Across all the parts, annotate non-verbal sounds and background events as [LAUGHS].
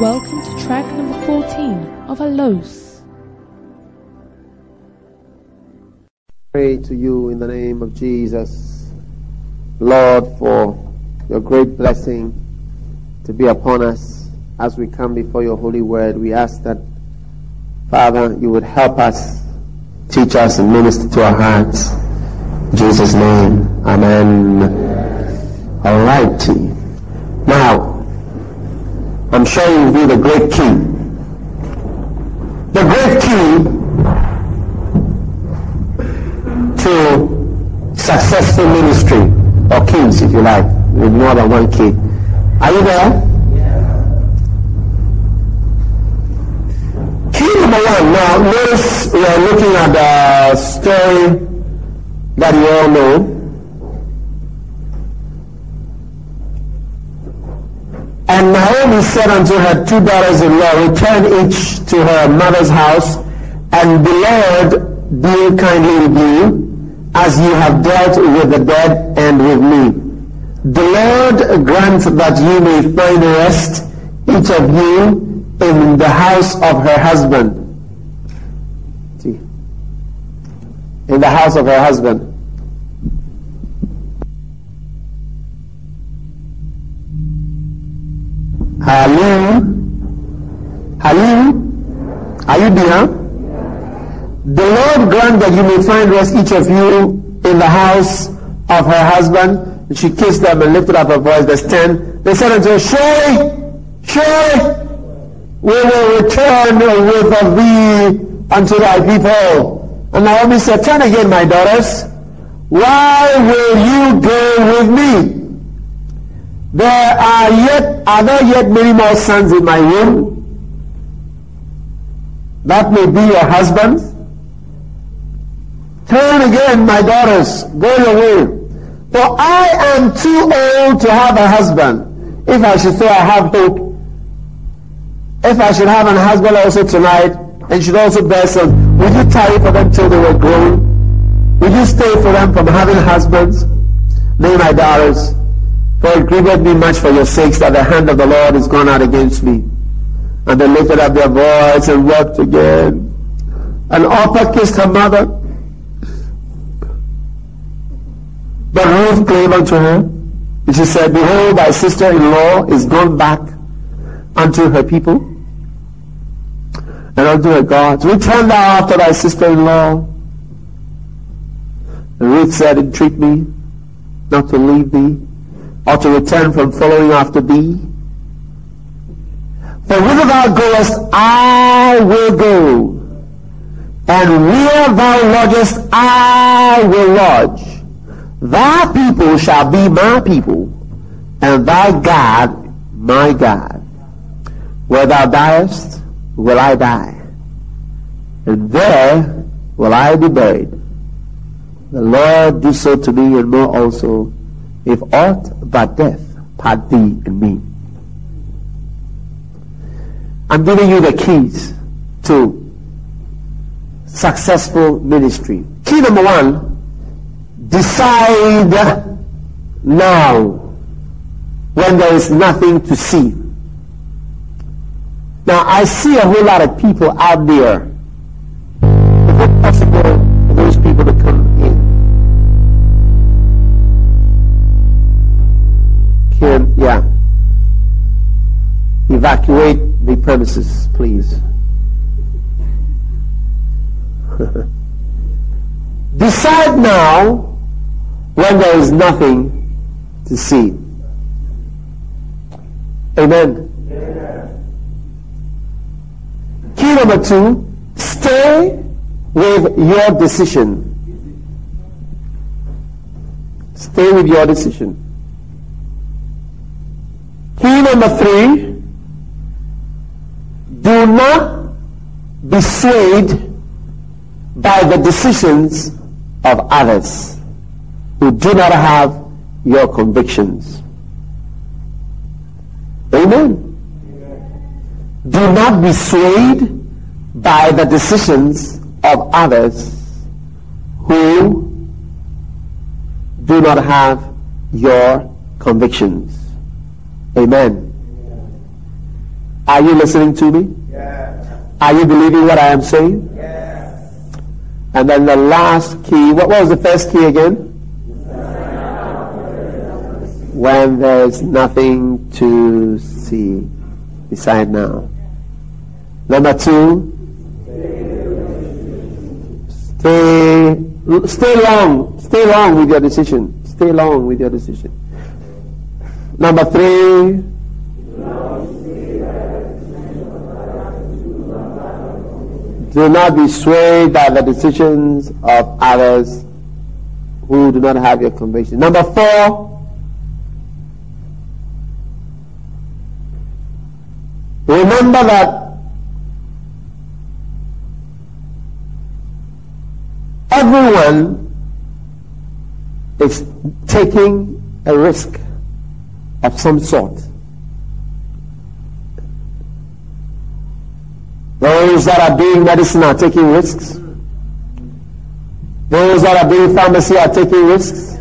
Welcome to track number 14 of Allos. Pray to you in the name of Jesus, Lord, for your great blessing to be upon us as we come before your holy word. We ask that, Father, you would help us, teach us, and minister to our hearts. In Jesus' name, Amen. All righty. Now, I'm showing you the great key. The great key to successful ministry, or keys if you like, with more than one key. Are you there? Key number one. Now, notice we are looking at the story that you all know. And Naomi said unto her two daughters-in-law, Return each to her mother's house, and the Lord deal kindly with you, as you have dealt with the dead and with me. The Lord grant that you may find rest, each of you, in the house of her husband. In the house of her husband. Hello? Hello? Are you there? The Lord grant that you may find rest, each of you, in the house of her husband. And she kissed them and lifted up her voice. Verse 10. They said unto her, Surely, surely, we will return with thee unto thy people. And Naomi said, Turn again, my daughters. Why will you go with me? There are yet, are there yet many more sons in my womb? That may be your husbands. Turn again, my daughters, go your way. For I am too old to have a husband. If I should say I have hope, if I should have a husband also tonight, and should also bear sons, would you tarry for them till they were grown? Would you stay for them from having husbands? Nay, my daughters, for it grieveth me much for your sakes that the hand of the Lord is gone out against me. And they lifted up their voice and wept again. And Orpah kissed her mother. But Ruth clave unto her. And she said, Behold, thy sister-in-law is gone back unto her people and unto her gods. Return thou after thy sister-in-law. And Ruth said, Entreat me not to leave thee or to return from following after thee? For whither thou goest, I will go, and where thou lodgest, I will lodge. Thy people shall be my people, and thy God my God. Where thou diest, will I die, and there will I be buried. The Lord do so to me and more also, if aught but death part thee and me. I'm giving you the keys to successful ministry. Key number one, decide now when there is nothing to see. Now I see a whole lot of people out there. Yeah. Evacuate the premises, please. [LAUGHS] Decide now when there is nothing to see. Amen. Key number two, stay with your decision. Stay with your decision. Key number three, do not be swayed by the decisions of others who do not have your convictions. Amen. Do not be swayed by the decisions of others who do not have your convictions. Amen. Are you listening to me? Yes. Are you believing what I am saying? Yes. And then the last key, what was the first key again? When there's nothing to see. Decide now. Number two, stay, stay long, stay long with your decision. Stay long with your decision. Number three, do not be swayed by the decisions of others who do not have your conviction. Number four, remember that everyone is taking a risk of some sort. Those that are doing medicine are taking risks. Those that are doing pharmacy are taking risks.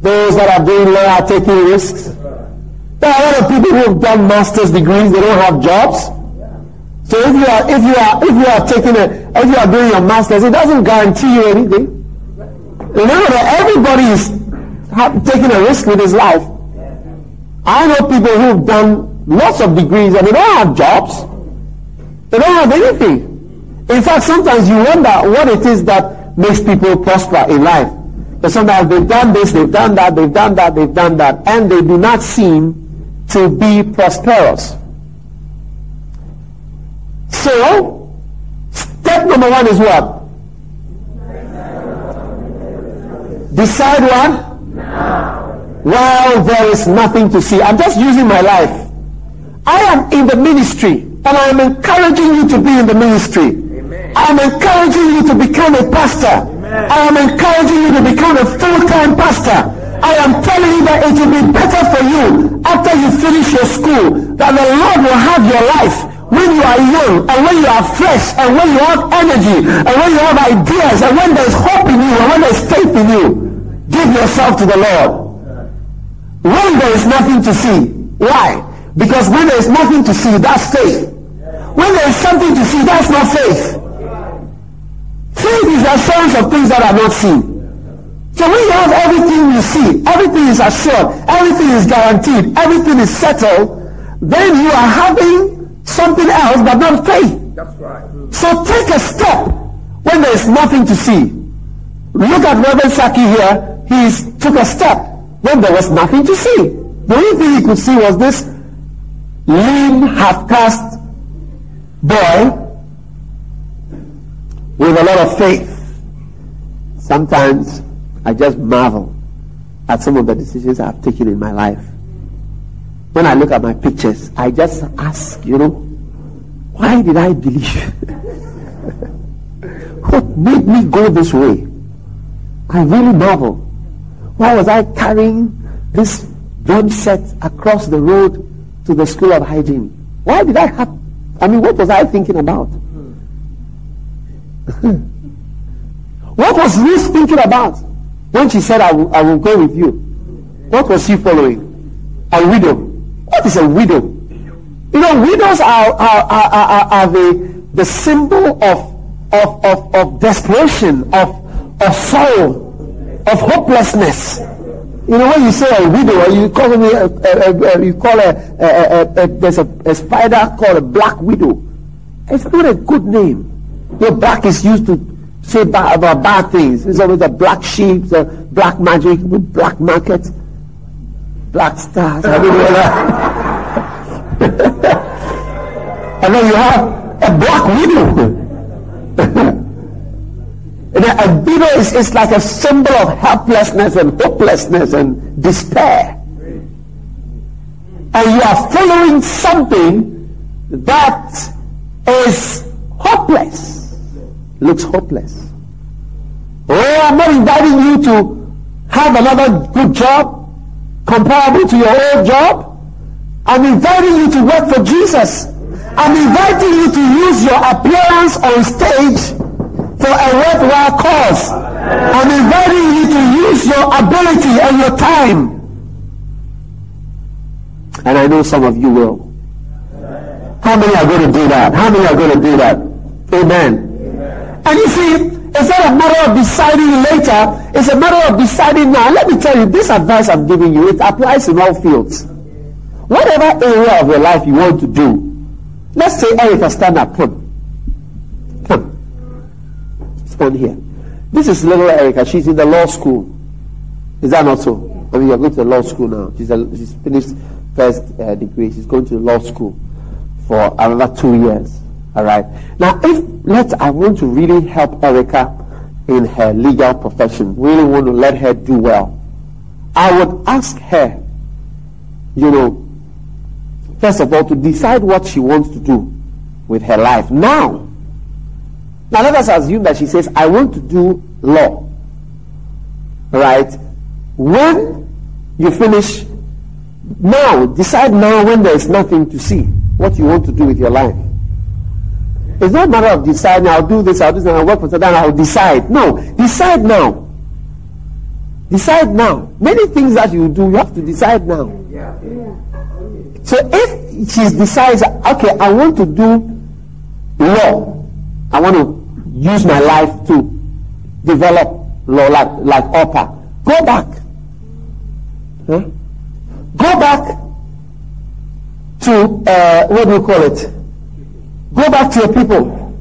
Those that are doing law are taking risks. There are a lot of people who have done master's degrees, they don't have jobs. So if you are if you are if you are taking a if you are doing your master's, it doesn't guarantee you anything. Remember that everybody is taking a risk with his life. I know people who've done lots of degrees and they don't have jobs. They don't have anything. In fact, sometimes you wonder what it is that makes people prosper in life. Because sometimes they've done this, they've done that, they've done that, they've done that, and they do not seem to be prosperous. So, step number one is what? Decide what? While there is nothing to see. I'm just using my life. I am in the ministry. And I am encouraging you to be in the ministry. I am encouraging you to become a pastor. Amen. I am encouraging you to become a full-time pastor. I am telling you that it will be better for you after you finish your school, that the Lord will have your life when you are young and when you are fresh and when you have energy and when you have ideas and when there's hope in you and when there's faith in you. Give yourself to the Lord. When there is nothing to see. Why? Because when there is nothing to see, that's faith. When there is something to see, that's not faith. Faith is the assurance of things that are not seen. So when you have everything you see, everything is assured, everything is guaranteed, everything is settled, then you are having something else but not faith. That's right. So take a step when there is nothing to see. Look at Reverend Saki here. He took a step when there was nothing to see. The only thing he could see was this lean, half-caste boy with a lot of faith. Sometimes I just marvel at some of the decisions I've taken in my life. When I look at my pictures, I just ask, you know, why did I believe? [LAUGHS] what made me go this way? I really marvel. Why was I carrying this drum set across the road to the school of hygiene? Why did I have I mean, what was I thinking about? [LAUGHS] what was Ruth thinking about when she said, I will, I will go with you? What was she following? A widow. What is a widow? You know, widows are, are, are, are, are the, the symbol of, of, of, of desperation, of, of sorrow, of hopelessness. You know, when you say a widow, you call me a, a, a, you call a, there's a, spider called a black widow. It's not a good name. Your black is used to say bad, about bad things. It's always a black sheep, the black magic, the black market, black stars. I that. [LAUGHS] and then you have a black widow. [LAUGHS] A widow is, is like a symbol of helplessness and hopelessness and despair. And you are following something that is hopeless. Looks hopeless. Oh, I'm not inviting you to have another good job comparable to your old job. I'm inviting you to work for Jesus. I'm inviting you to use your appearance on stage for a worthwhile cause. I'm inviting you to use your ability and your time. And I know some of you will. How many are going to do that? How many are going to do that? Amen. Amen. And you see, it's not a matter of deciding later. It's a matter of deciding now. Let me tell you, this advice I'm giving you, it applies in all fields. Whatever area of your life you want to do, let's say Erica, stand up. Come. Stand here. This is little Erica. She's in the law school. Is that not so? I mean, you're going to the law school now. She's, a, she's finished first uh, degree. She's going to the law school for another two years. All right. Now, if let's, I want to really help Erica in her legal profession. Really want to let her do well. I would ask her, you know, first of all, to decide what she wants to do with her life now. Now let us assume that she says, I want to do law. Right? When you finish, now, decide now when there is nothing to see, what you want to do with your life. It's not a matter of deciding, I'll do this, I'll do this, I'll work for that, I'll decide. No, decide now. Decide now. Many things that you do, you have to decide now. So if she decides, okay, I want to do law, I want to use my life to develop law like, like Orpah, go back. Huh? Go back to, uh, what do you call it? Go back to your people.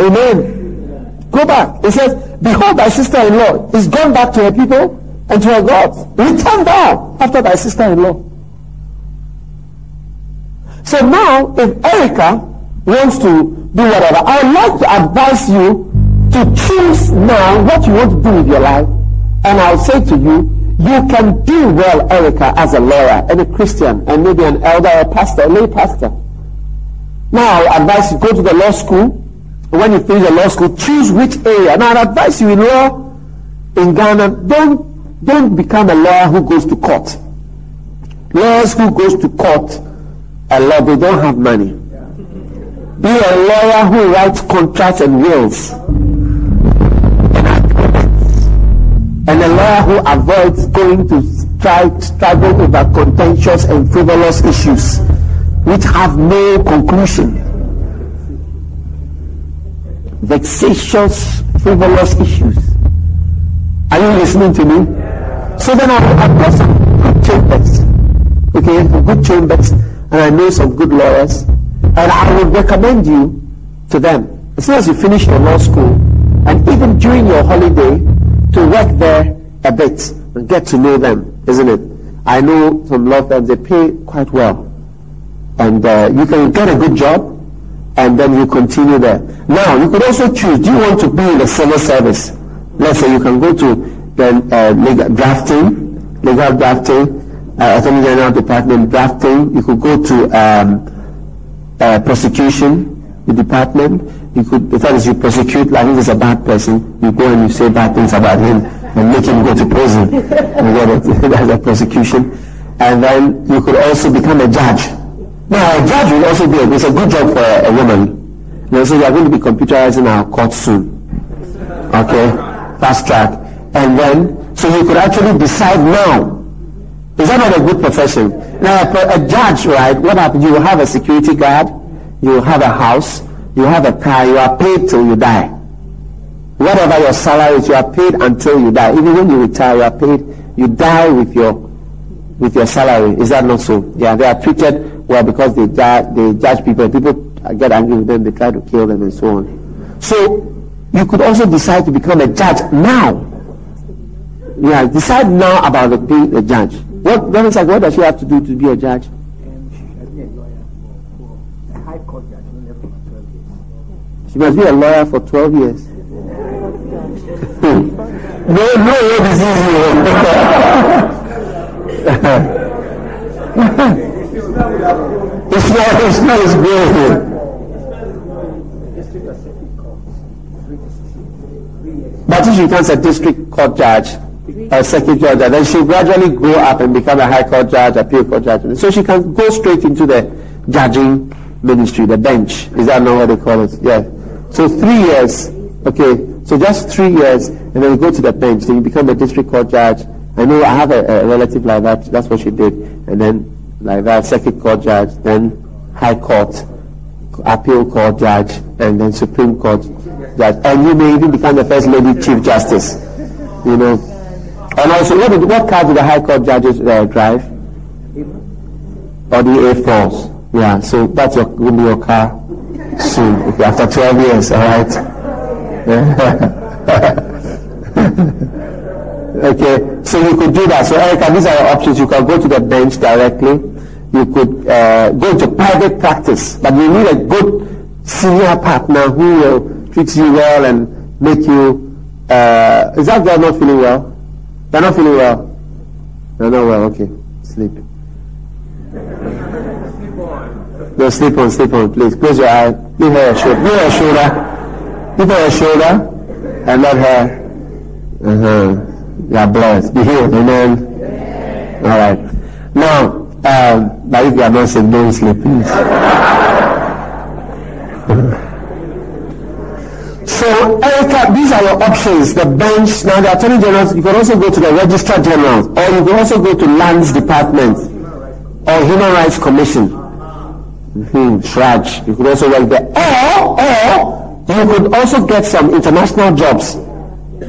Amen. Go back. It says, Behold, thy sister in law is gone back to her people and to her gods. Return thou after thy sister in law. So now, if Erica wants to do whatever, I would like to advise you to choose now what you want to do with your life. And I'll say to you, you can do well, Erica, as a lawyer and a Christian and maybe an elder or pastor, a lay pastor. Now, I advise you go to the law school. When you finish the law school, choose which area. Now, I advise you in law in Ghana, don't, don't become a lawyer who goes to court. Lawyers who goes to court a lot, they don't have money. Be a lawyer who writes contracts and wills. And a lawyer who avoids going to strike, struggle over contentious and frivolous issues which have no conclusion. Vexatious, frivolous issues. Are you listening to me? So then I, I've got some good chambers. Okay, good chambers, and I know some good lawyers, and I would recommend you to them. As soon as you finish your law school, and even during your holiday, to work there a bit and get to know them, isn't it? I know some law firms, they pay quite well and uh, you can get a good job and then you continue there. Now, you could also choose, do you want to be in the civil service? Let's say you can go to the uh, legal drafting, legal drafting, uh, Attorney General Department drafting. You could go to um, uh, prosecution, the department. You could, if that is you prosecute, like if he's a bad person, you go and you say bad things about him and make him go to prison. [LAUGHS] [LAUGHS] That's a prosecution. And then you could also become a judge. Now, a judge will also be a, it's a good job for a, a woman. You know, so we are going to be computerizing our court soon. Okay? Fast track. And then, so you could actually decide now. Is that not a good profession? Now, a, judge, right, what happens? You have a security guard, you have a house, you have a car, you are paid till you die. Whatever your salary is, you are paid until you die. Even when you retire, you are paid, you die with your, with your salary. Is that not so? Yeah, they are treated well, because they judge, they judge people, people get angry with them, they try to kill them and so on. So you could also decide to become a judge now. Yeah, decide now about the, being a judge. What, what is like, what does she have to do to be a judge? She must be a lawyer A high court judge. She must be a lawyer for 12 years. [LAUGHS] no, no, what is [LAUGHS] it's not, it's not as good. But if she becomes a district court judge, a circuit judge, then she'll gradually grow up and become a high court judge, appeal court judge. And So she can go straight into the judging ministry, the bench. Is that not what they call it? Yeah. So three years, okay, so just three years, and then you go to the bench, then you become a district court judge. I know I have a, a relative like that, that's what she did. And then like that, circuit court judge, then High Court, Appeal Court judge, and then Supreme Court judge. And you may even become the First Lady Chief Justice. You know. And also, what, did, what car do the High Court judges uh, drive? Or the A4s. Yeah, so that's your, will be your car soon, after 12 years, all right? [LAUGHS] okay, so you could do that. So Erica, these are your options. You can go to the bench directly. You could uh, go into private practice, but you need a good senior partner who will treat you well and make you. Uh, is that girl not feeling well? They're not feeling well. They're not well. Okay, sleep. Sleep on. No, sleep on, sleep on, please. Close your eye. Give her a shoulder. Give her a shoulder. Give her a shoulder and let her. Uh-huh. You are blessed. Be healed. Amen. All right. Now, um, but if you are not sleep, don't sleep, please. These are your options. The bench, now the Attorney General, you can also go to the Registrar General, or you can also go to Lands Department, or Human Rights Commission. Mm-hmm. You could also work there. Or, or, you could also get some international jobs.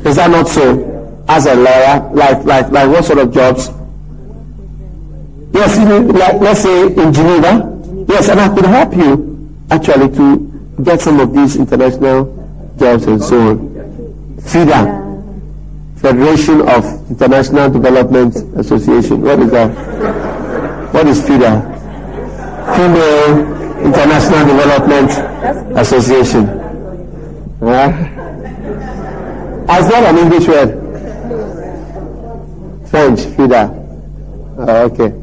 Is that not so? As a lawyer, like, like, like what sort of jobs? Yes, like, let's say in Geneva. Yes, and I could help you actually to get some of these international jobs and so on. FIDA, Federation of International Development Association. What is that? What is FIDA? Female International Development Association. Uh, is that an English word? French, FIDA. Oh, okay.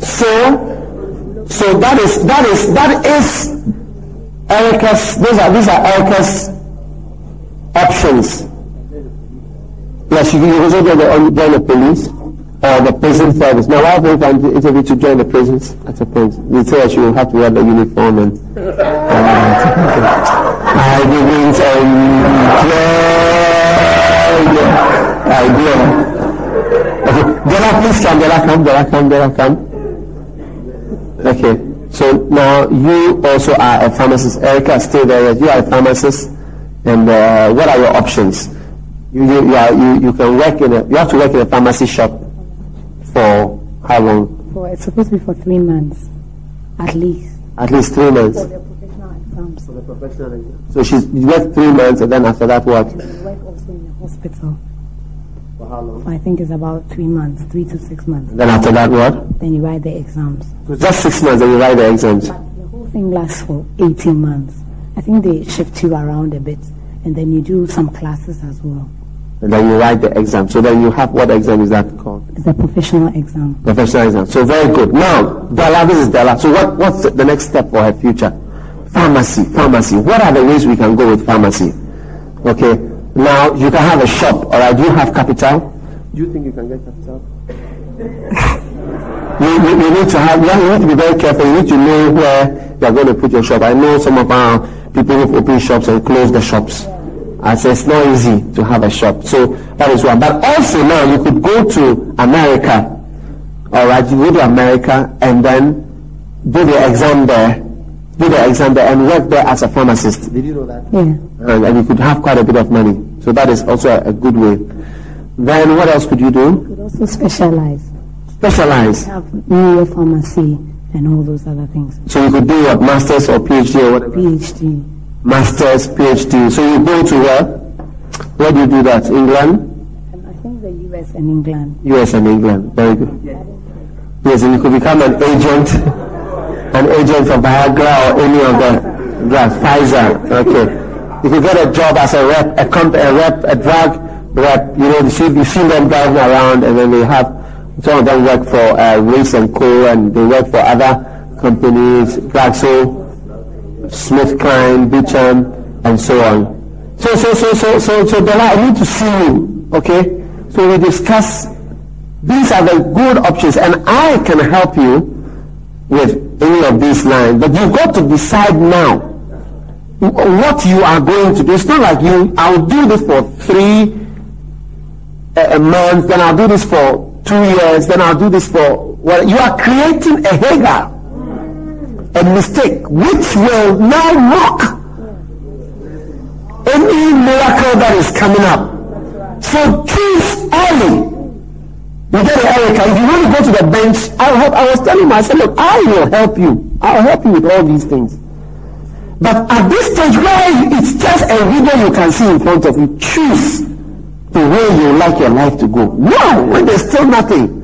So, so that is that is that is Erica's. These are these are Erica's options. Yes, you can also join the, um, join the police or the prison service. Now, why don't find the interview to join the prisons at a point? They say you will have to wear the uniform and. Uh, I didn't enjoy idea. Okay, Della, please come. Della, come. Della, come. Della, come. Okay. So now you also are a pharmacist. Erica, stay there. You are a pharmacist. And uh, what are your options? You, you, you, are, you, you can work in a, you have to work in a pharmacy shop for how long? For, it's supposed to be for three months, at least. At least three months. For the professional exams. For the professional exam. So she's you work three months and then after that what? And you work also in a hospital. How long? I think it's about three months, three to six months. And then after that what? Then you write the exams. So just six months and you write the exams. But the whole thing lasts for 18 months. I think they shift you around a bit. And then you do some classes as well. And then you write the exam. So then you have what exam is that called? It's a professional exam. Professional exam. So very good. Now, Della, this is Della. So what, what's the next step for her future? Pharmacy, pharmacy. What are the ways we can go with pharmacy? Okay. Now, you can have a shop, alright? Do you have capital? Do you think you can get capital? [LAUGHS] you, you, you, need to have, yeah, you need to be very careful. You need to know where you're going to put your shop. I know some of our people who've opened shops and closed the shops. I say it's not easy to have a shop. So that is one. But also now you could go to America. Alright, you go to America and then do the exam there. Do the exam there and work there as a pharmacist. Did you know that? Yeah. And, and you could have quite a bit of money. So that is also a, a good way. Then what else could you do? You could also specialize. Specialize. Have neuro pharmacy and all those other things. So you could do what, masters or PhD or whatever. PhD. Masters, PhD. So you go to where? Where do you do that? England? Um, I think the US and England. US and England. Very good. Yes, and you could become an agent, [LAUGHS] an agent for Viagra or any of the drugs. Pfizer. Okay. If you get a job as a rep, a, comp, a rep, a drug rep. You know, you see, you see them driving around, and then they have some of them work for uh, Reiss and Co. and they work for other companies, Glaxo, SmithKline, Beecham, and so on. So, so, so, so, so, so, Della, I need to see you, okay? So we discuss, these are the good options, and I can help you with any of these lines, but you've got to decide now what you are going to do. It's not like you, I'll do this for three uh, uh, a, a month, then I'll do this for two years, then I'll do this for well, you are creating a Hagar, a mistake, which will now mock any miracle that is coming up. So choose early. You get it, Erica. If you want to go to the bench, I'll help. I was telling said, look, I will help you. I'll help you with all these things. But at this stage where it's just a video you can see in front of you, choose the way you like your life to go. No, when there's still nothing.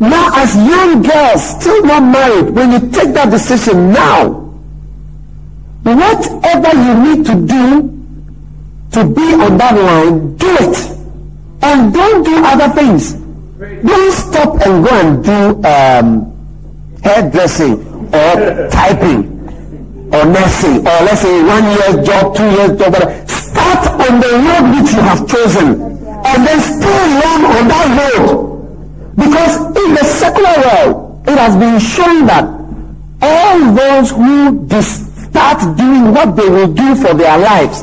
Now, as young girls, still not married, when you take that decision now, whatever you need to do to be on that line, do it. And don't do other things. Don't stop and go and do um, hairdressing or typing or nursing or let's say one year job, two years job. Start on the road which you have chosen and then stay long on that road. Because in the secular world, it has been shown that all those who start doing what they will do for their lives,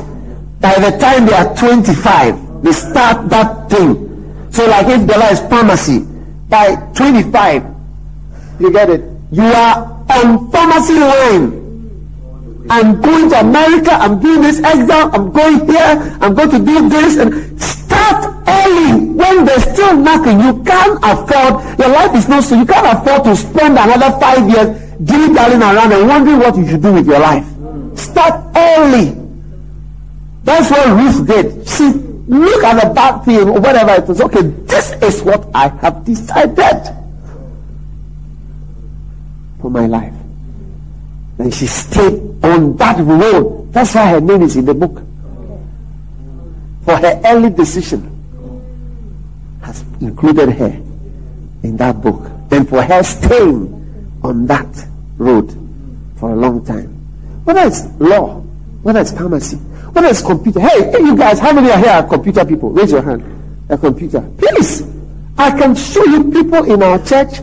by the time they are 25, they start that thing. So like if life is pharmacy, by 25, you get it, you are on pharmacy line I'm going to America, I'm doing this exam, I'm going here, I'm going to do this, and start early when there's still nothing. You can't afford, your life is not so, you can't afford to spend another five years dilly-dallying around and wondering what you should do with your life. Start early. That's what Ruth did. She look at the bad thing or whatever it is. Okay, this is what I have decided for my life. And she stayed on that road. That's why her name is in the book. For her early decision has included her in that book. And for her staying on that road for a long time. Whether it's law, whether it's pharmacy, whether it's computer. Hey, hey you guys, how many are here are computer people? Raise your hand. A computer. Please. I can show you people in our church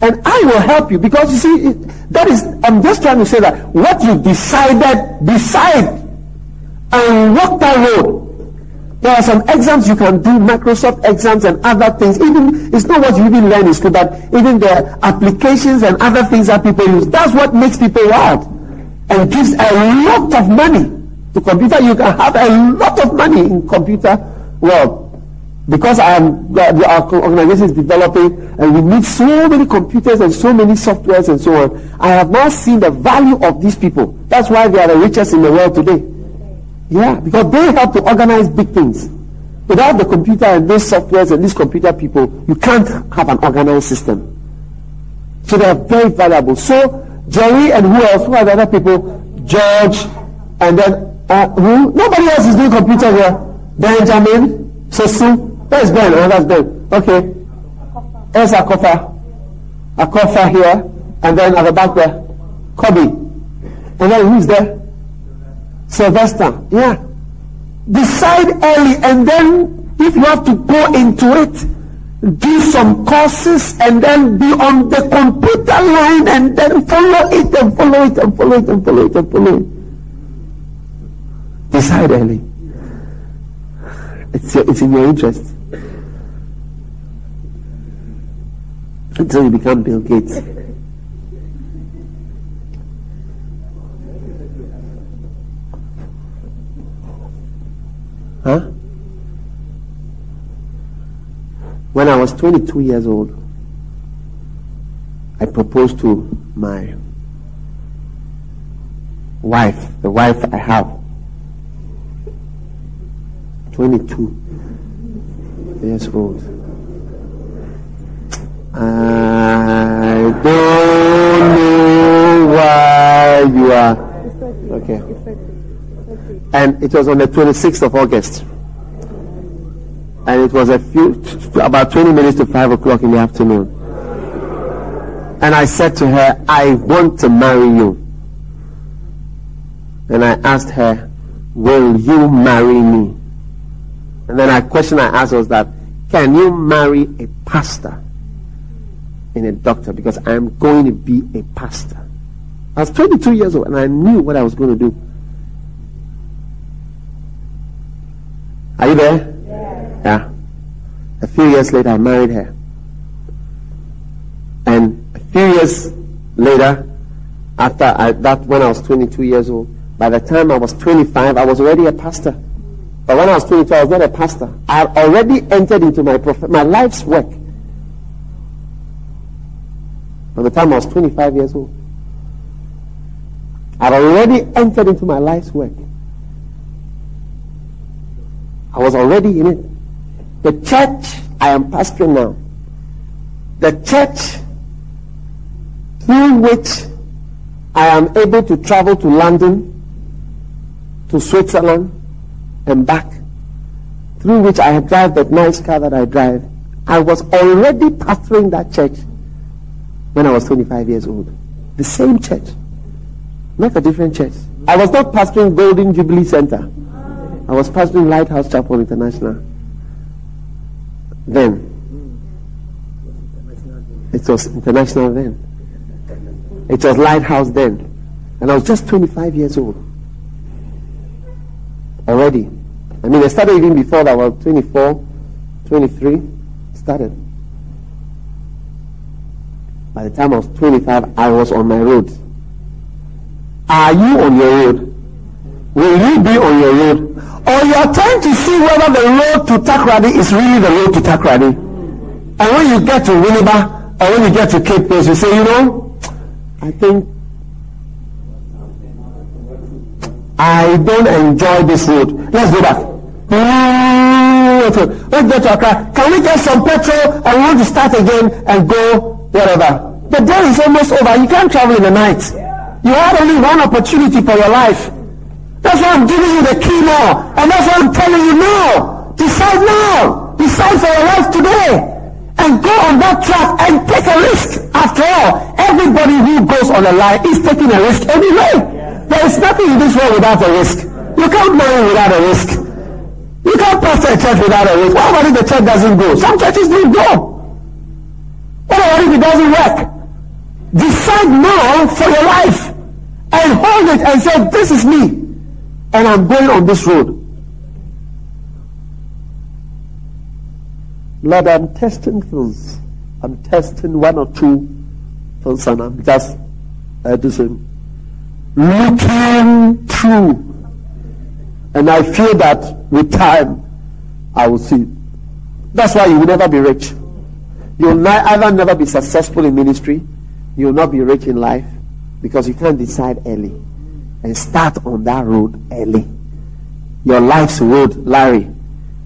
and I will help you because you see, that is, I'm just trying to say that what you decided, decide and walk that road. There are some exams you can do, Microsoft exams and other things. Even it's not what you even learn in school, but even the applications and other things that people use. That's what makes people wild and gives a lot of money computer. You can have a lot of money in computer world because I am, our organization is developing and we need so many computers and so many softwares and so on. I have not seen the value of these people. That's why they are the richest in the world today. Yeah, because they help to organize big things. Without the computer and these softwares and these computer people, you can't have an organized system. So they are very valuable. So Jerry and who else? Who are the other people? George and then uh, who? Nobody else is doing computer here. Benjamin, Sosu, Where's Ben? Oh, that's Ben. Okay. There's a coffer. A coffer here. And then at the back there, Kobe. And then who's there? Sylvester. Yeah. Decide early and then if you have to go into it, do some courses and then be on the computer line and then follow it and follow it and follow it and follow it and follow it. Decide early. It's, it's in your interest. until you become Bill Gates. Huh? When I was 22 years old, I proposed to my wife, the wife I have. 22 years old. I don't know why you are. Okay. And it was on the 26th of August. And it was a few, about 20 minutes to 5 o'clock in the afternoon. And I said to her, I want to marry you. And I asked her, Will you marry me? And then a question I asked was that, Can you marry a pastor? and a doctor because I'm going to be a pastor. I was 22 years old and I knew what I was going to do. Are you there? Yeah. yeah. A few years later, I married her. And a few years later, after I, that, when I was 22 years old, by the time I was 25, I was already a pastor. But when I was 22, I was not a pastor. I had already entered into my prof- my life's work. By the time I was 25 years old, I had already entered into my life's work. I was already in it. The church I am pastoring now, the church through which I am able to travel to London, to Switzerland, and back, through which I drive that nice car that I drive, I was already pastoring that church when I was 25 years old. The same church, not a different church. I was not pastoring Golden Jubilee Center. I was pastoring Lighthouse Chapel International. Then. It was international then. It was Lighthouse then. And I was just 25 years old. Already. I mean, I started even before that. Was 24, 23. Started. By the time I was 25, I was on my road. Are you on your road? Will you be on your road? Or you are trying to see whether the road to Takoradi is really the road to Takoradi. And when you get to Winneba, or when you get to Cape Coast, you say, you know, I think I don't enjoy this road. Let's go back. Let's get to Accra. Can we get some petrol and we want to start again and go wherever? The day is almost over. You can't travel in the night. You had only one opportunity for your life. That's why I'm giving you the key now. And that's why I'm telling you now. Decide now. Decide for your life today. And go on that track and take a risk. After all, everybody who goes on a lie is taking a risk anyway. There is nothing in this world without a risk. You can't marry without a risk. You can't pastor a church without a risk. What about if the church doesn't go? Some churches don't go. What about if it doesn't work? Decide now for your life and hold it and say, this is me. And I'm going on this road. Lord, I'm testing things. I'm testing one or two things and I'm just uh, looking through. And I feel that with time, I will see. That's why you will never be rich. You will either never be successful in ministry, you will not be rich in life, because you can't decide early and start on that road early. Your life's road, Larry.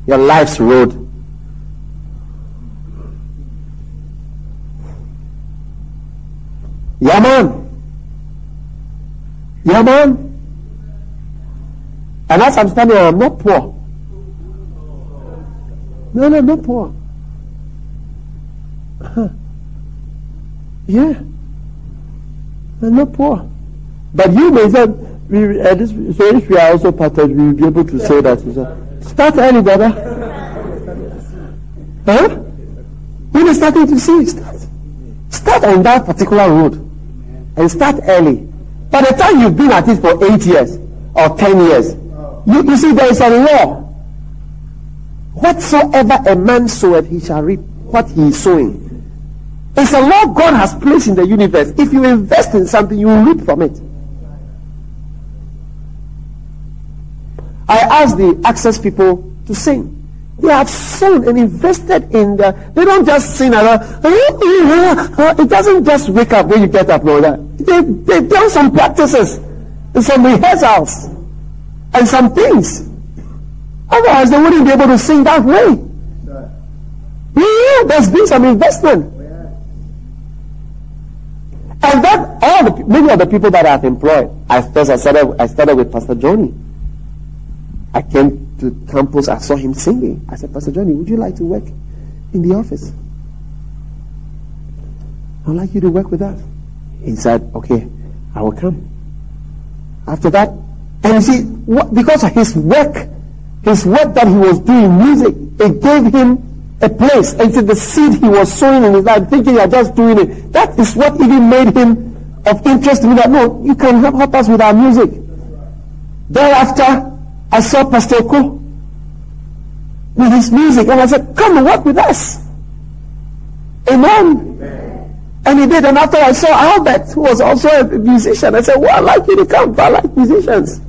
Your life's road. Yeah, man. Yeah. And as I'm standing I'm not poor. No, no, not poor. [LAUGHS] Yeah. I'm not poor. But you may say, we, uh, this, so if we are also part of we will be able to say that. So, start early, brother. [LAUGHS] Huh? When you're starting to see, start. Start on that particular road. And start early. By the time you've been at it for eight years or ten years, you, you see there is a law. Whatsoever a man soweth, he shall reap what he is sowing. It's a law God has placed in the universe. If you invest in something, you will reap from it. I asked the access people to sing. They have sown and invested in the. They don't just sing around. Oh, it doesn't just wake up when you get up, no. They they've done some practices, and some rehearsals, and some things. Otherwise, they wouldn't be able to sing that way. Yeah, there's been some investment. And that all the many of the people that I've employed, I first I started I started with Pastor Johnny. I came to campus, I saw him singing. I said, Pastor Johnny, would you like to work in the office? I'd like you to work with us. He said, Okay, I will come. After that, and you see, what, because of his work, his work that he was doing, music, it gave him a place. And to the seed he was sowing in his life, thinking you're just doing it. That is what even made him of interest to me that no, you can help, help us with our music. Thereafter, I saw Pastor Oko with his music and I said, come and work with us. Amen. And he did. And after I saw Albert, who was also a musician, I said, well, I'd like you to come. I like musicians.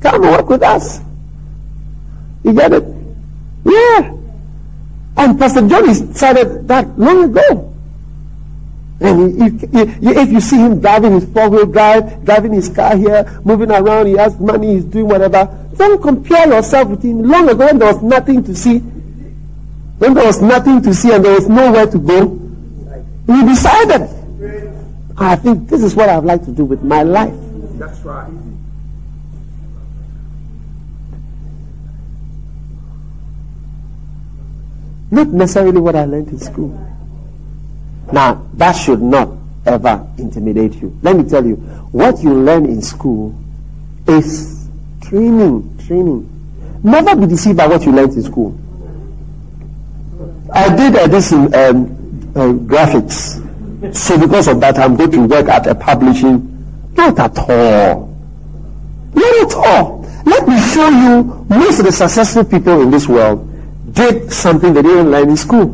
Come work with us. You get it? Yeah. And Pastor Johnny started that long ago. And if you see him driving his four-wheel drive, driving his car here, moving around, he has money, he's doing whatever, don't compare yourself with him. Long ago when there was nothing to see, when there was nothing to see and there was nowhere to go, he decided, I think this is what I'd like to do with my life. That's right. Not necessarily what I learned in school. Now, that should not ever intimidate you. Let me tell you, what you learn in school is training, training. Never be deceived by what you learned in school. I did uh, this in um, uh, graphics. So because of that, I'm going to work at a publishing. Not at all. Not at all. Let me show you most of the successful people in this world did something they didn't learn in school.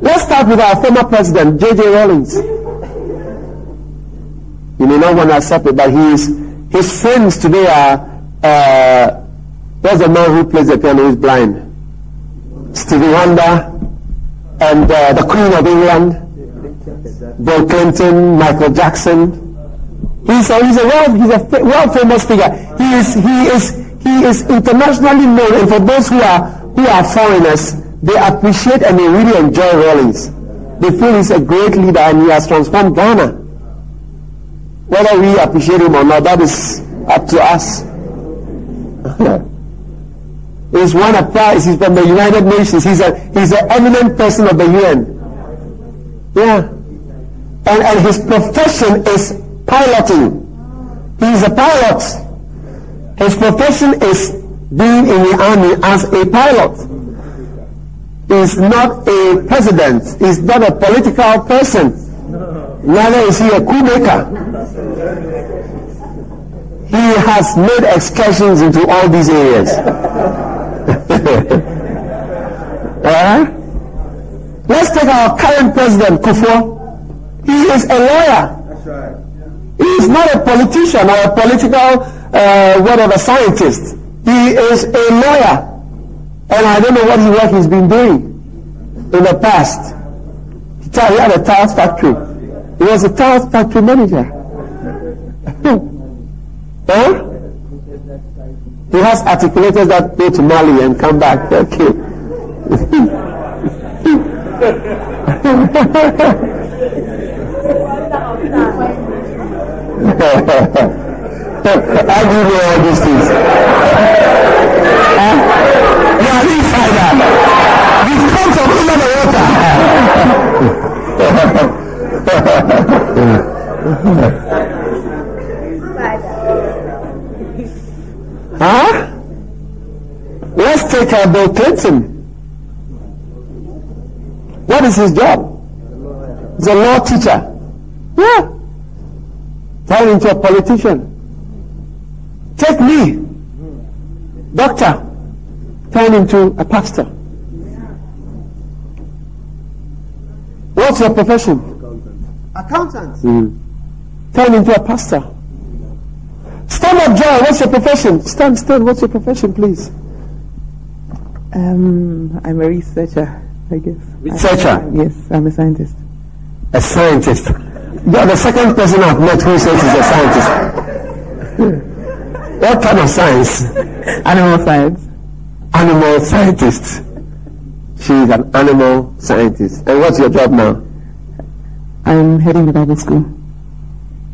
Let's start with our former president, J.J. Rawlings. You may not want to accept it, but his, his friends today are, uh, there's a man who plays the piano who is blind. Stevie Wonder, and uh, the Queen of England, Bill Clinton, Michael Jackson. He's a, he's a world, he's a world famous figure. He is, he is, he is internationally known, and for those who are, who are foreigners, they appreciate and they really enjoy Rawlings. They feel he's a great leader and he has transformed Ghana. Whether we appreciate him or not, that is up to us. [LAUGHS] He's won a prize. He's from the United Nations. He's a he's an eminent person of the UN. Yeah. And, and his profession is piloting. He's a pilot. His profession is being in the army as a pilot. He's not a president. He's not a political person. Neither is he a coup maker. He has made excursions into all these areas. [LAUGHS] uh, let's take our current president, Kufuor. He is a lawyer. He is not a politician or a political, uh, whatever, scientist. He is a lawyer. And I don't know what he, he's been doing in the past. He had a tile factory. He was a tile factory manager. [LAUGHS] huh? He has articulators that go to Mali and come back. [LAUGHS] Okay. [LAUGHS] I give you all these things. huh? Yeah, we find out. We come from under the water. Huh? Let's take our Bill Clinton. What is his job? He's a law teacher. Yeah. Turn into a politician. Take me, doctor, turn into a pastor. What's your profession? Accountant. Mm. Turn into a pastor. Stand up, Joy. What's your profession? Stand, stand. What's your profession, please? Um, I'm a researcher, I guess. Researcher? I, yes, I'm a scientist. A scientist. You're the second person I've met who says he's a scientist. What kind of science? Animal science. Animal scientist. She's an animal scientist. And what's your job now? I'm heading the Bible school.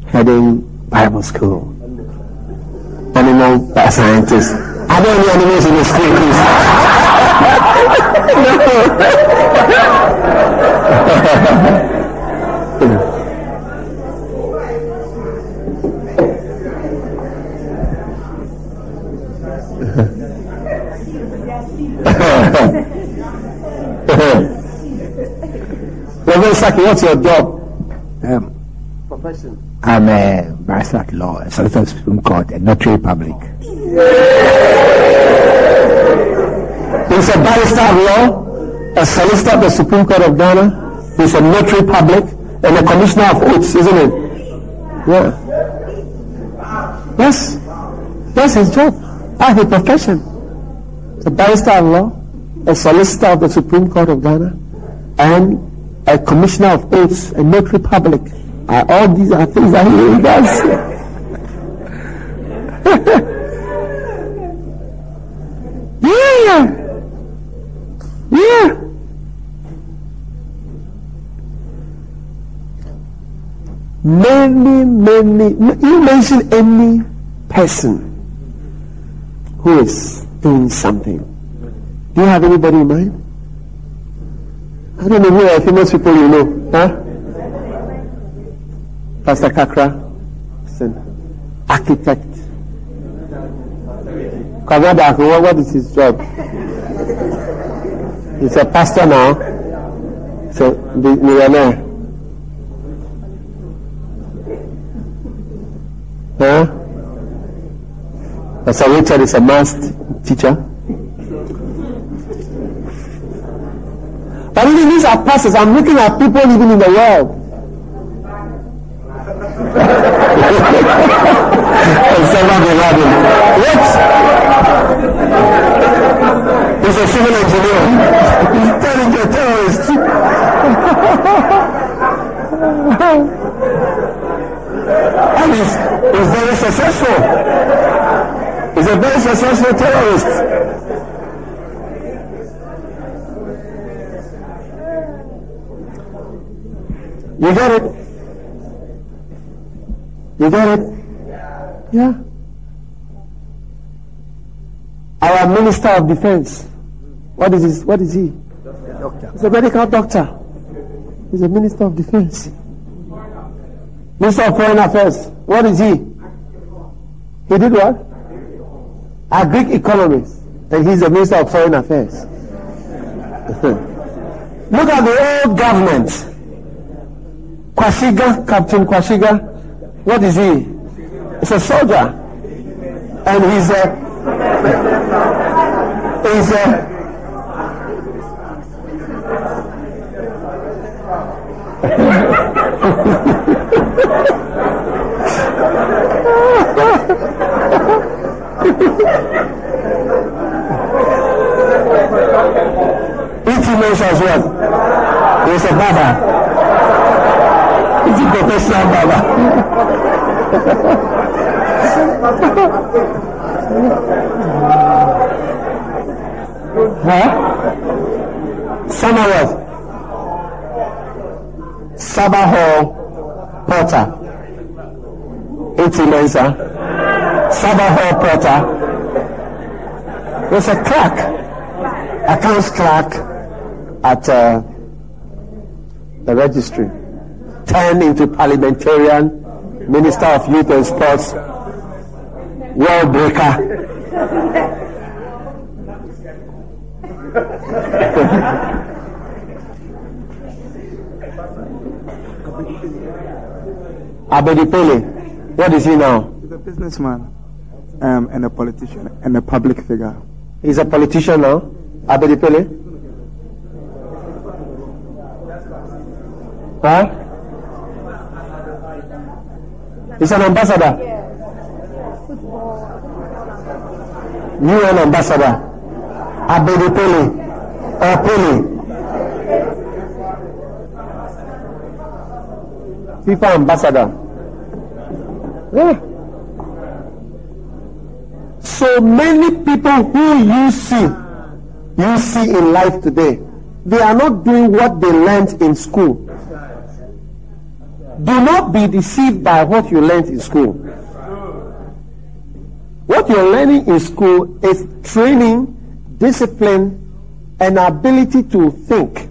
Heading Bible school animal scientist. Are there any animals in the school, please? [LAUGHS] [LAUGHS] [LAUGHS] Reverend Saki, what's your job? Um, Profession. I'm a barrister at law, a solicitor of Supreme Court, a notary public. He's a barrister at law, a solicitor of the Supreme Court of Ghana. He's a notary public and a commissioner of oaths, isn't it? Yeah. Yes. That's his job. That's his profession. A barrister of law, a solicitor of the Supreme Court of Ghana, and a commissioner of oaths, a notary public. All these are things that he does. yeah. Yeah. Many, many. You mention any person who is doing something. Do you have anybody in mind? I don't know who are famous people you know. Huh? Pastor Kakra, is an architect. Kavada, what, is his job? He's a pastor now. So the millionaire. Huh? Pastor Richard is a math teacher. But even these are pastors. I'm looking at people living in the world. [LAUGHS] What? He's a civil engineer. He's turning to a terrorist. and he's, he's very successful. He's a very successful terrorist. You get it? You get it? Yeah. Our Minister of Defense. What is his, what is he? He's a medical doctor. He's a Minister of Defense. Minister of Foreign Affairs. What is he? He did what? A Greek economist. And he's the Minister of Foreign Affairs. [LAUGHS] Look at the old government. Kwasiga, Captain Kwasiga. What is he? He's a soldier. And he's a he's a as well, he's a baba. He's a professional baba. huh? Samuel. Sabaho Porter. 80 Mensa. Sabaho Porter was a clerk, accounts clerk at uh, the registry, turned into parliamentarian, minister of youth and sports, world breaker. [LAUGHS] Abedi Abedipele, what is he now? He's a businessman um, and a politician and a public figure. He's a politician now. Abedi Pele. Huh? He's an ambassador. UN ambassador. Abedi Pele. Or Pele. FIFA ambassador. Yeah. So many people who you see, you see in life today, they are not doing what they learned in school. Do not be deceived by what you learned in school. What you're learning in school is training, discipline, and ability to think,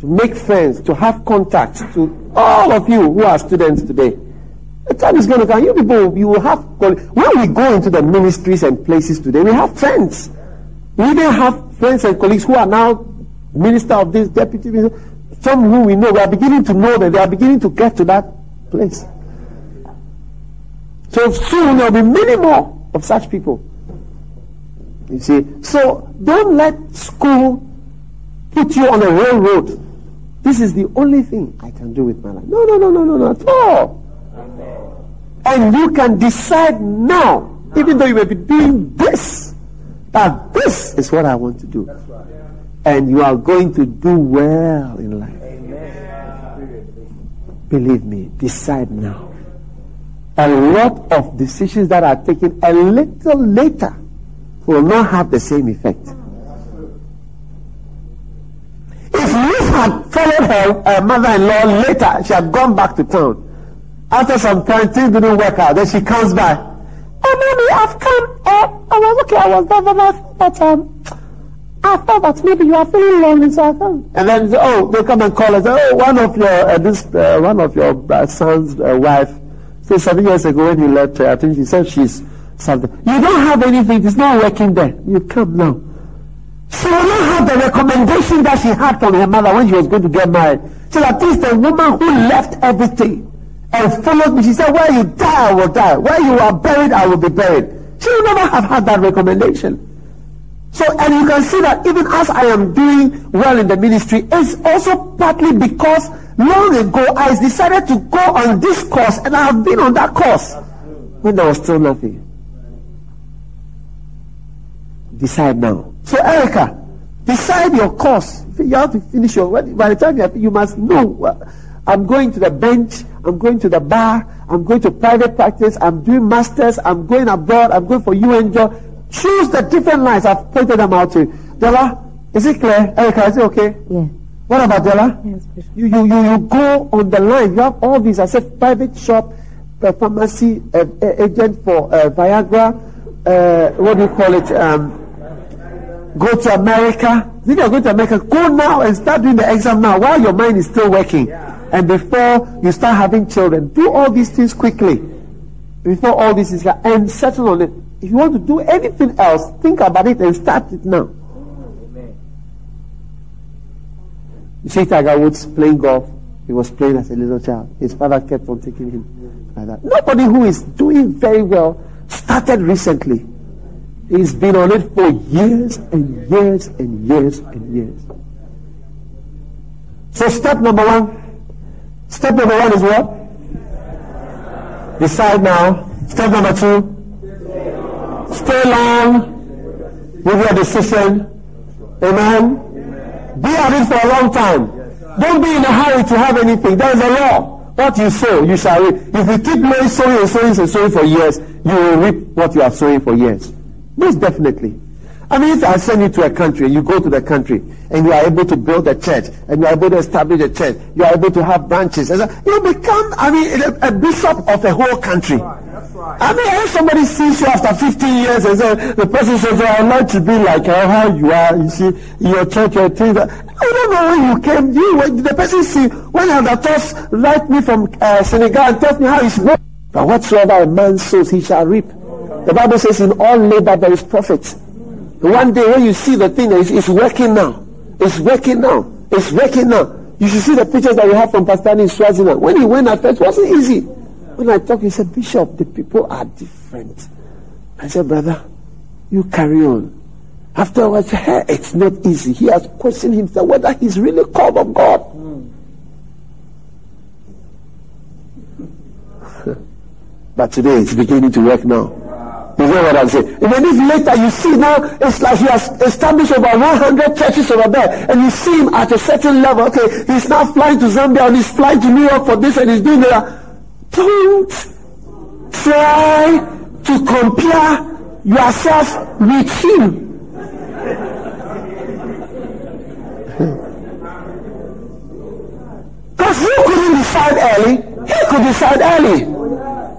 to make friends, to have contacts, to all of you who are students today. The time is going to come. You people, you will have, when we go into the ministries and places today, we have friends. We even have friends and colleagues who are now minister of this, deputy minister. Some who we know, we are beginning to know that they are beginning to get to that place. So soon there will be many more of such people. You see, so don't let school put you on a railroad This is the only thing I can do with my life. No, no, no, no, no, no, at all. And you can decide now, even though you may be doing this, that this is what I want to do. And you are going to do well in life. Believe me, decide now. A lot of decisions that are taken a little later will not have the same effect. If Ruth had followed her uh, mother-in-law later, she had gone back to town. After some time, things didn't work out. Then she comes back. Oh, mommy, I've come. Uh, I was okay. I was there, but, but um, I thought that maybe you are feeling lonely, so I come. And then, oh, they come and call us. Oh, one of your uh, this uh, one of your uh, son's uh, wife. So seven years ago when he left her, I think she said she's something. You don't have anything. It's not working there. You come now. She will not have the recommendation that she had from her mother when she was going to get married. So at least the woman who left everything and followed me, she said, where you die, I will die. Where you are buried, I will be buried. She will never have had that recommendation. So, and you can see that even as I am doing well in the ministry, it's also partly because long ago I decided to go on this course and I have been on that course when there was still nothing. Decide now. So, Erica, decide your course. You have to finish your. By the time you, have, you must know. I'm going to the bench. I'm going to the bar. I'm going to private practice. I'm doing masters. I'm going abroad. I'm going for UN job. Choose the different lines. I've pointed them out to you. Della, is it clear? Erica, is it okay? Yeah. What about Della? Yes. You, you, you, you go on the line. You have all these. I said private shop, uh, pharmacy, uh, uh, agent for uh, Viagra. Uh, what do you call it? Um, go to America. If you're going to America, go now and start doing the exam now while your mind is still working. And before you start having children, do all these things quickly. Before all this is and settle on it. If you want to do anything else, think about it and start it now. You see Tiger Woods playing golf. He was playing as a little child. His father kept on taking him like that. Nobody who is doing very well started recently. He's been on it for years and years and years and years. So step number one. Step number one is what? Decide now. Step number two. Stay long with your decision. Amen. Be at it for a long time. Don't be in a hurry to have anything. There is a law. What you sow, you shall reap. If you keep sowing and sowing and sowing for years, you will reap what you are sowing for years. Most definitely. I mean, if I send you to a country, you go to the country, and you are able to build a church, and you are able to establish a church, you are able to have branches, you become, I mean, a bishop of a whole country. I mean, if somebody sees you after 15 years and says, the person says, oh, I'd like to be like uh, how you are, you see, in your church, your things. I don't know when you came, you, the person see, when Elder Toss write me from uh, Senegal and tells me how he's working. But whatsoever a man sows, he shall reap. The Bible says, in all labor there is profit. One day when you see the thing, it's, it's working now. It's working now. It's working now. You should see the pictures that we have from Pastor in Swaziland. When he went at first, it wasn't easy. When I talk, he said, Bishop, the people are different. I said, brother, you carry on. Afterwards, hey, it's not easy. He has questioned himself whether he's really called of God. [LAUGHS] but today it's beginning to work now. You know what I'm saying? Even if later you see now, it's like he has established over 100 churches over there, and you see him at a certain level. Okay, he's now flying to Zambia and he's flying to New York for this and he's doing that. Don't try to compare yourself with him. Because you couldn't decide early, he could decide early.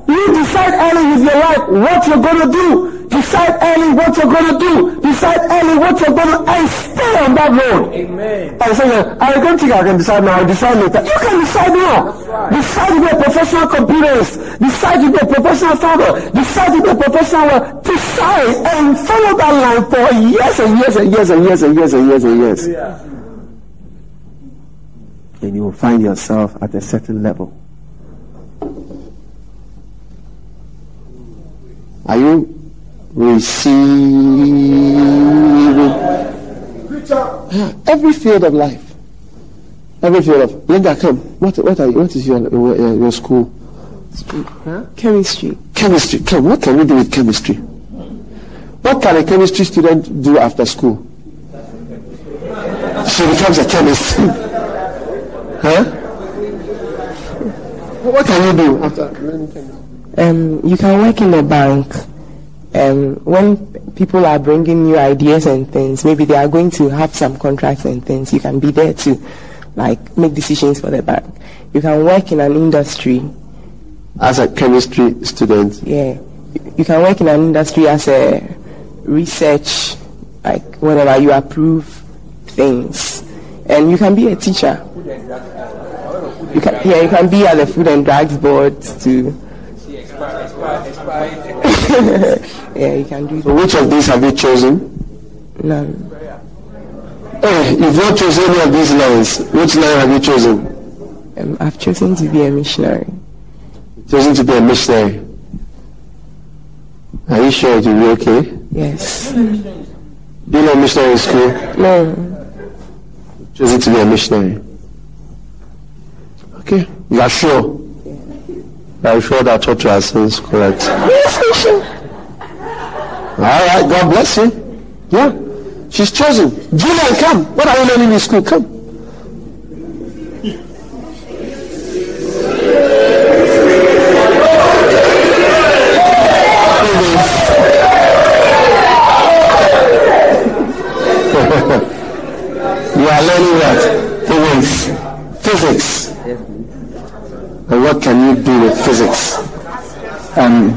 You decide early with your life what you're going to do. Decide early what you're going to do. Decide early what you're going to and stay on that road. Amen. I say, I don't think I can decide now. I'll decide later. You can decide now. Decide to be a professional computerist. Decide be a professional farmer. Decide be a professional. uh, Decide and follow that line for years and years and years and years and years and years and years. And you will find yourself at a certain level. Are you receiving? Yeah, every field of life. Every field of Linda, come. What what are you, what is your uh, your school? Chemistry. Chemistry. Come. What can we do with chemistry? What can a chemistry student do after school? She becomes a chemist. [LAUGHS] huh? What can you do after learning chemistry? Um, you can work in a bank. Um, when people are bringing new ideas and things, maybe they are going to have some contracts and things. You can be there to, like, make decisions for the bank. You can work in an industry. As a chemistry student, Yeah, you can work in an industry as a research, like whatever you approve things, and you can be a teacher. You can, yeah, you can be at the food and drugs board too. [LAUGHS] yeah, you can do so which of these have you chosen? none. Hey, you've not chosen any of these lines. Which line have you chosen? Um, I've chosen to be a missionary. Chosen to be a missionary. Are you sure it will be okay? Yes. Do you know missionary school? No. Chosen to be a missionary. Okay. You are sure? Are sure that what you are saying is correct? All right. God bless you. Yeah. She's chosen. Julian, come. What are you learning in school? Come. [LAUGHS] You are learning what? Physics. Physics. And what can you physics? um,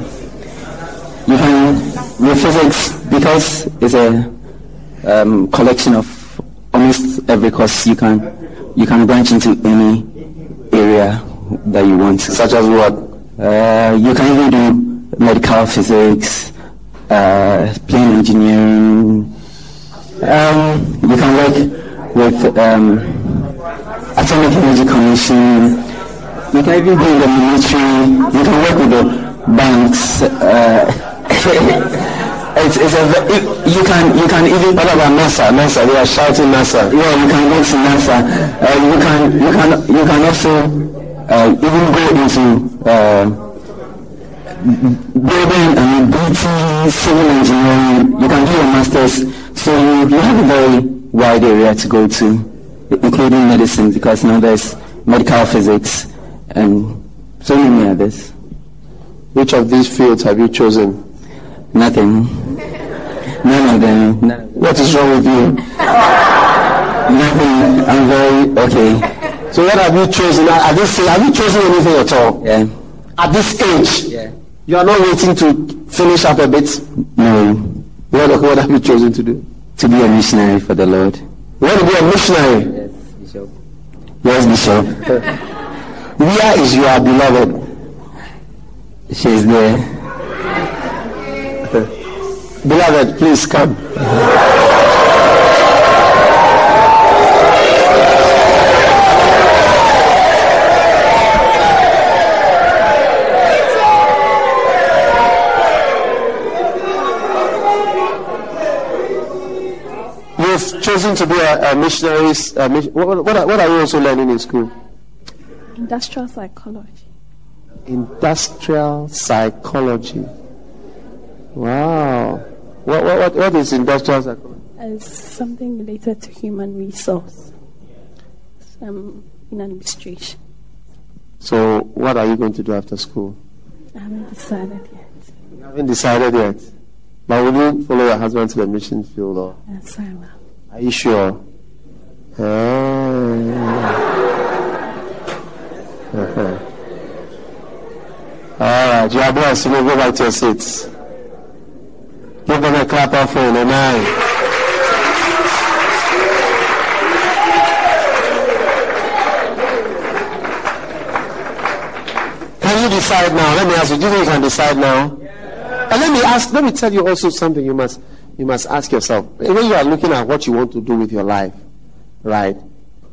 you can with physics because it's a um, collection of almost every course you can you can branch into any area that you want. Such as what? Uh, you can even do medical physics, uh, plane engineering. Um, you can work with um, atomic energy commission. You can even in the military. You can work with the banks. Uh, [LAUGHS] it's, it's a, it- you can you can even What about NASA? NASA, they are shouting NASA. yeah you can go to NASA. Uh, you can you can you can also uh, even go into uh, building and beauty, civil engineering. You can do your masters. So you, you have a very wide area to go to, including medicine, because now there's medical physics and so many others. Which of these fields have you chosen? Nothing. None of them. None of them. What is wrong with you? Nothing. I'm very okay. So what have you chosen? At this stage, have you chosen anything at all? Yeah. At this stage, Yeah. you are not waiting to finish up a bit. No. What, what have you chosen to do? To be a missionary for the Lord. You want to be a missionary. Yes, Bishop. Yes, Bishop. [LAUGHS] Where is your beloved? She's there. Beloved, please come. You've chosen to be a, a missionary. A what, what, are, what are you also learning in school? Industrial psychology. Industrial psychology. Wow. What, what, what, what is industrial psychology? It's something related to human resource. Um, in administration. So, what are you going to do after school? I haven't decided yet. You haven't decided yet. But will you follow your husband to the mission field or Yes, I will. are you sure? Ah. All right, you are blessed. You may go back to your seats. Give them a clap offering. Amen. Can you decide now? Let me ask you. Do you think you can decide now? And let me ask. Let me tell you also something. You must you must ask yourself when you are looking at what you want to do with your life, right?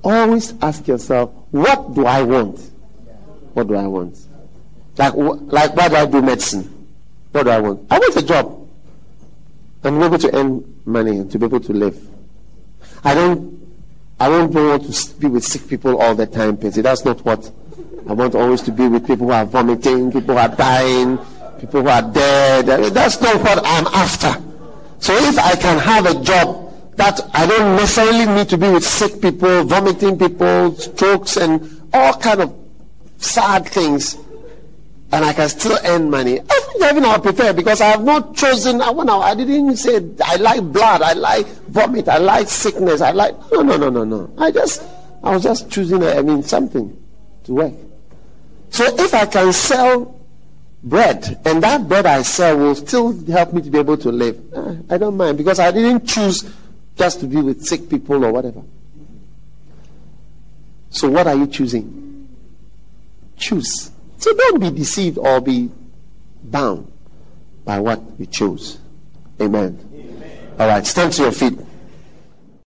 Always ask yourself, what do I want? What do I want? Like like why do I do medicine? What do I want? I want a job. be able to earn money and to be able to live. I don't I won't want to be with sick people all the time, Petty. That's not what I want always to be with people who are vomiting, people who are dying, people who are dead. That's not what I'm after. So if I can have a job that I don't necessarily need to be with sick people, vomiting people, strokes, and all kind of sad things, and I can still earn money. I think even I prefer because I have not chosen. I, I didn't say I like blood, I like vomit, I like sickness, I like no, no, no, no, no. I just I was just choosing. I mean something to work. So if I can sell bread and that bread I sell will still help me to be able to live, eh, I don't mind because I didn't choose just to be with sick people or whatever. So what are you choosing? Choose. So don't be deceived or be bound by what you chose. Amen. Amen. All right, stand to your feet.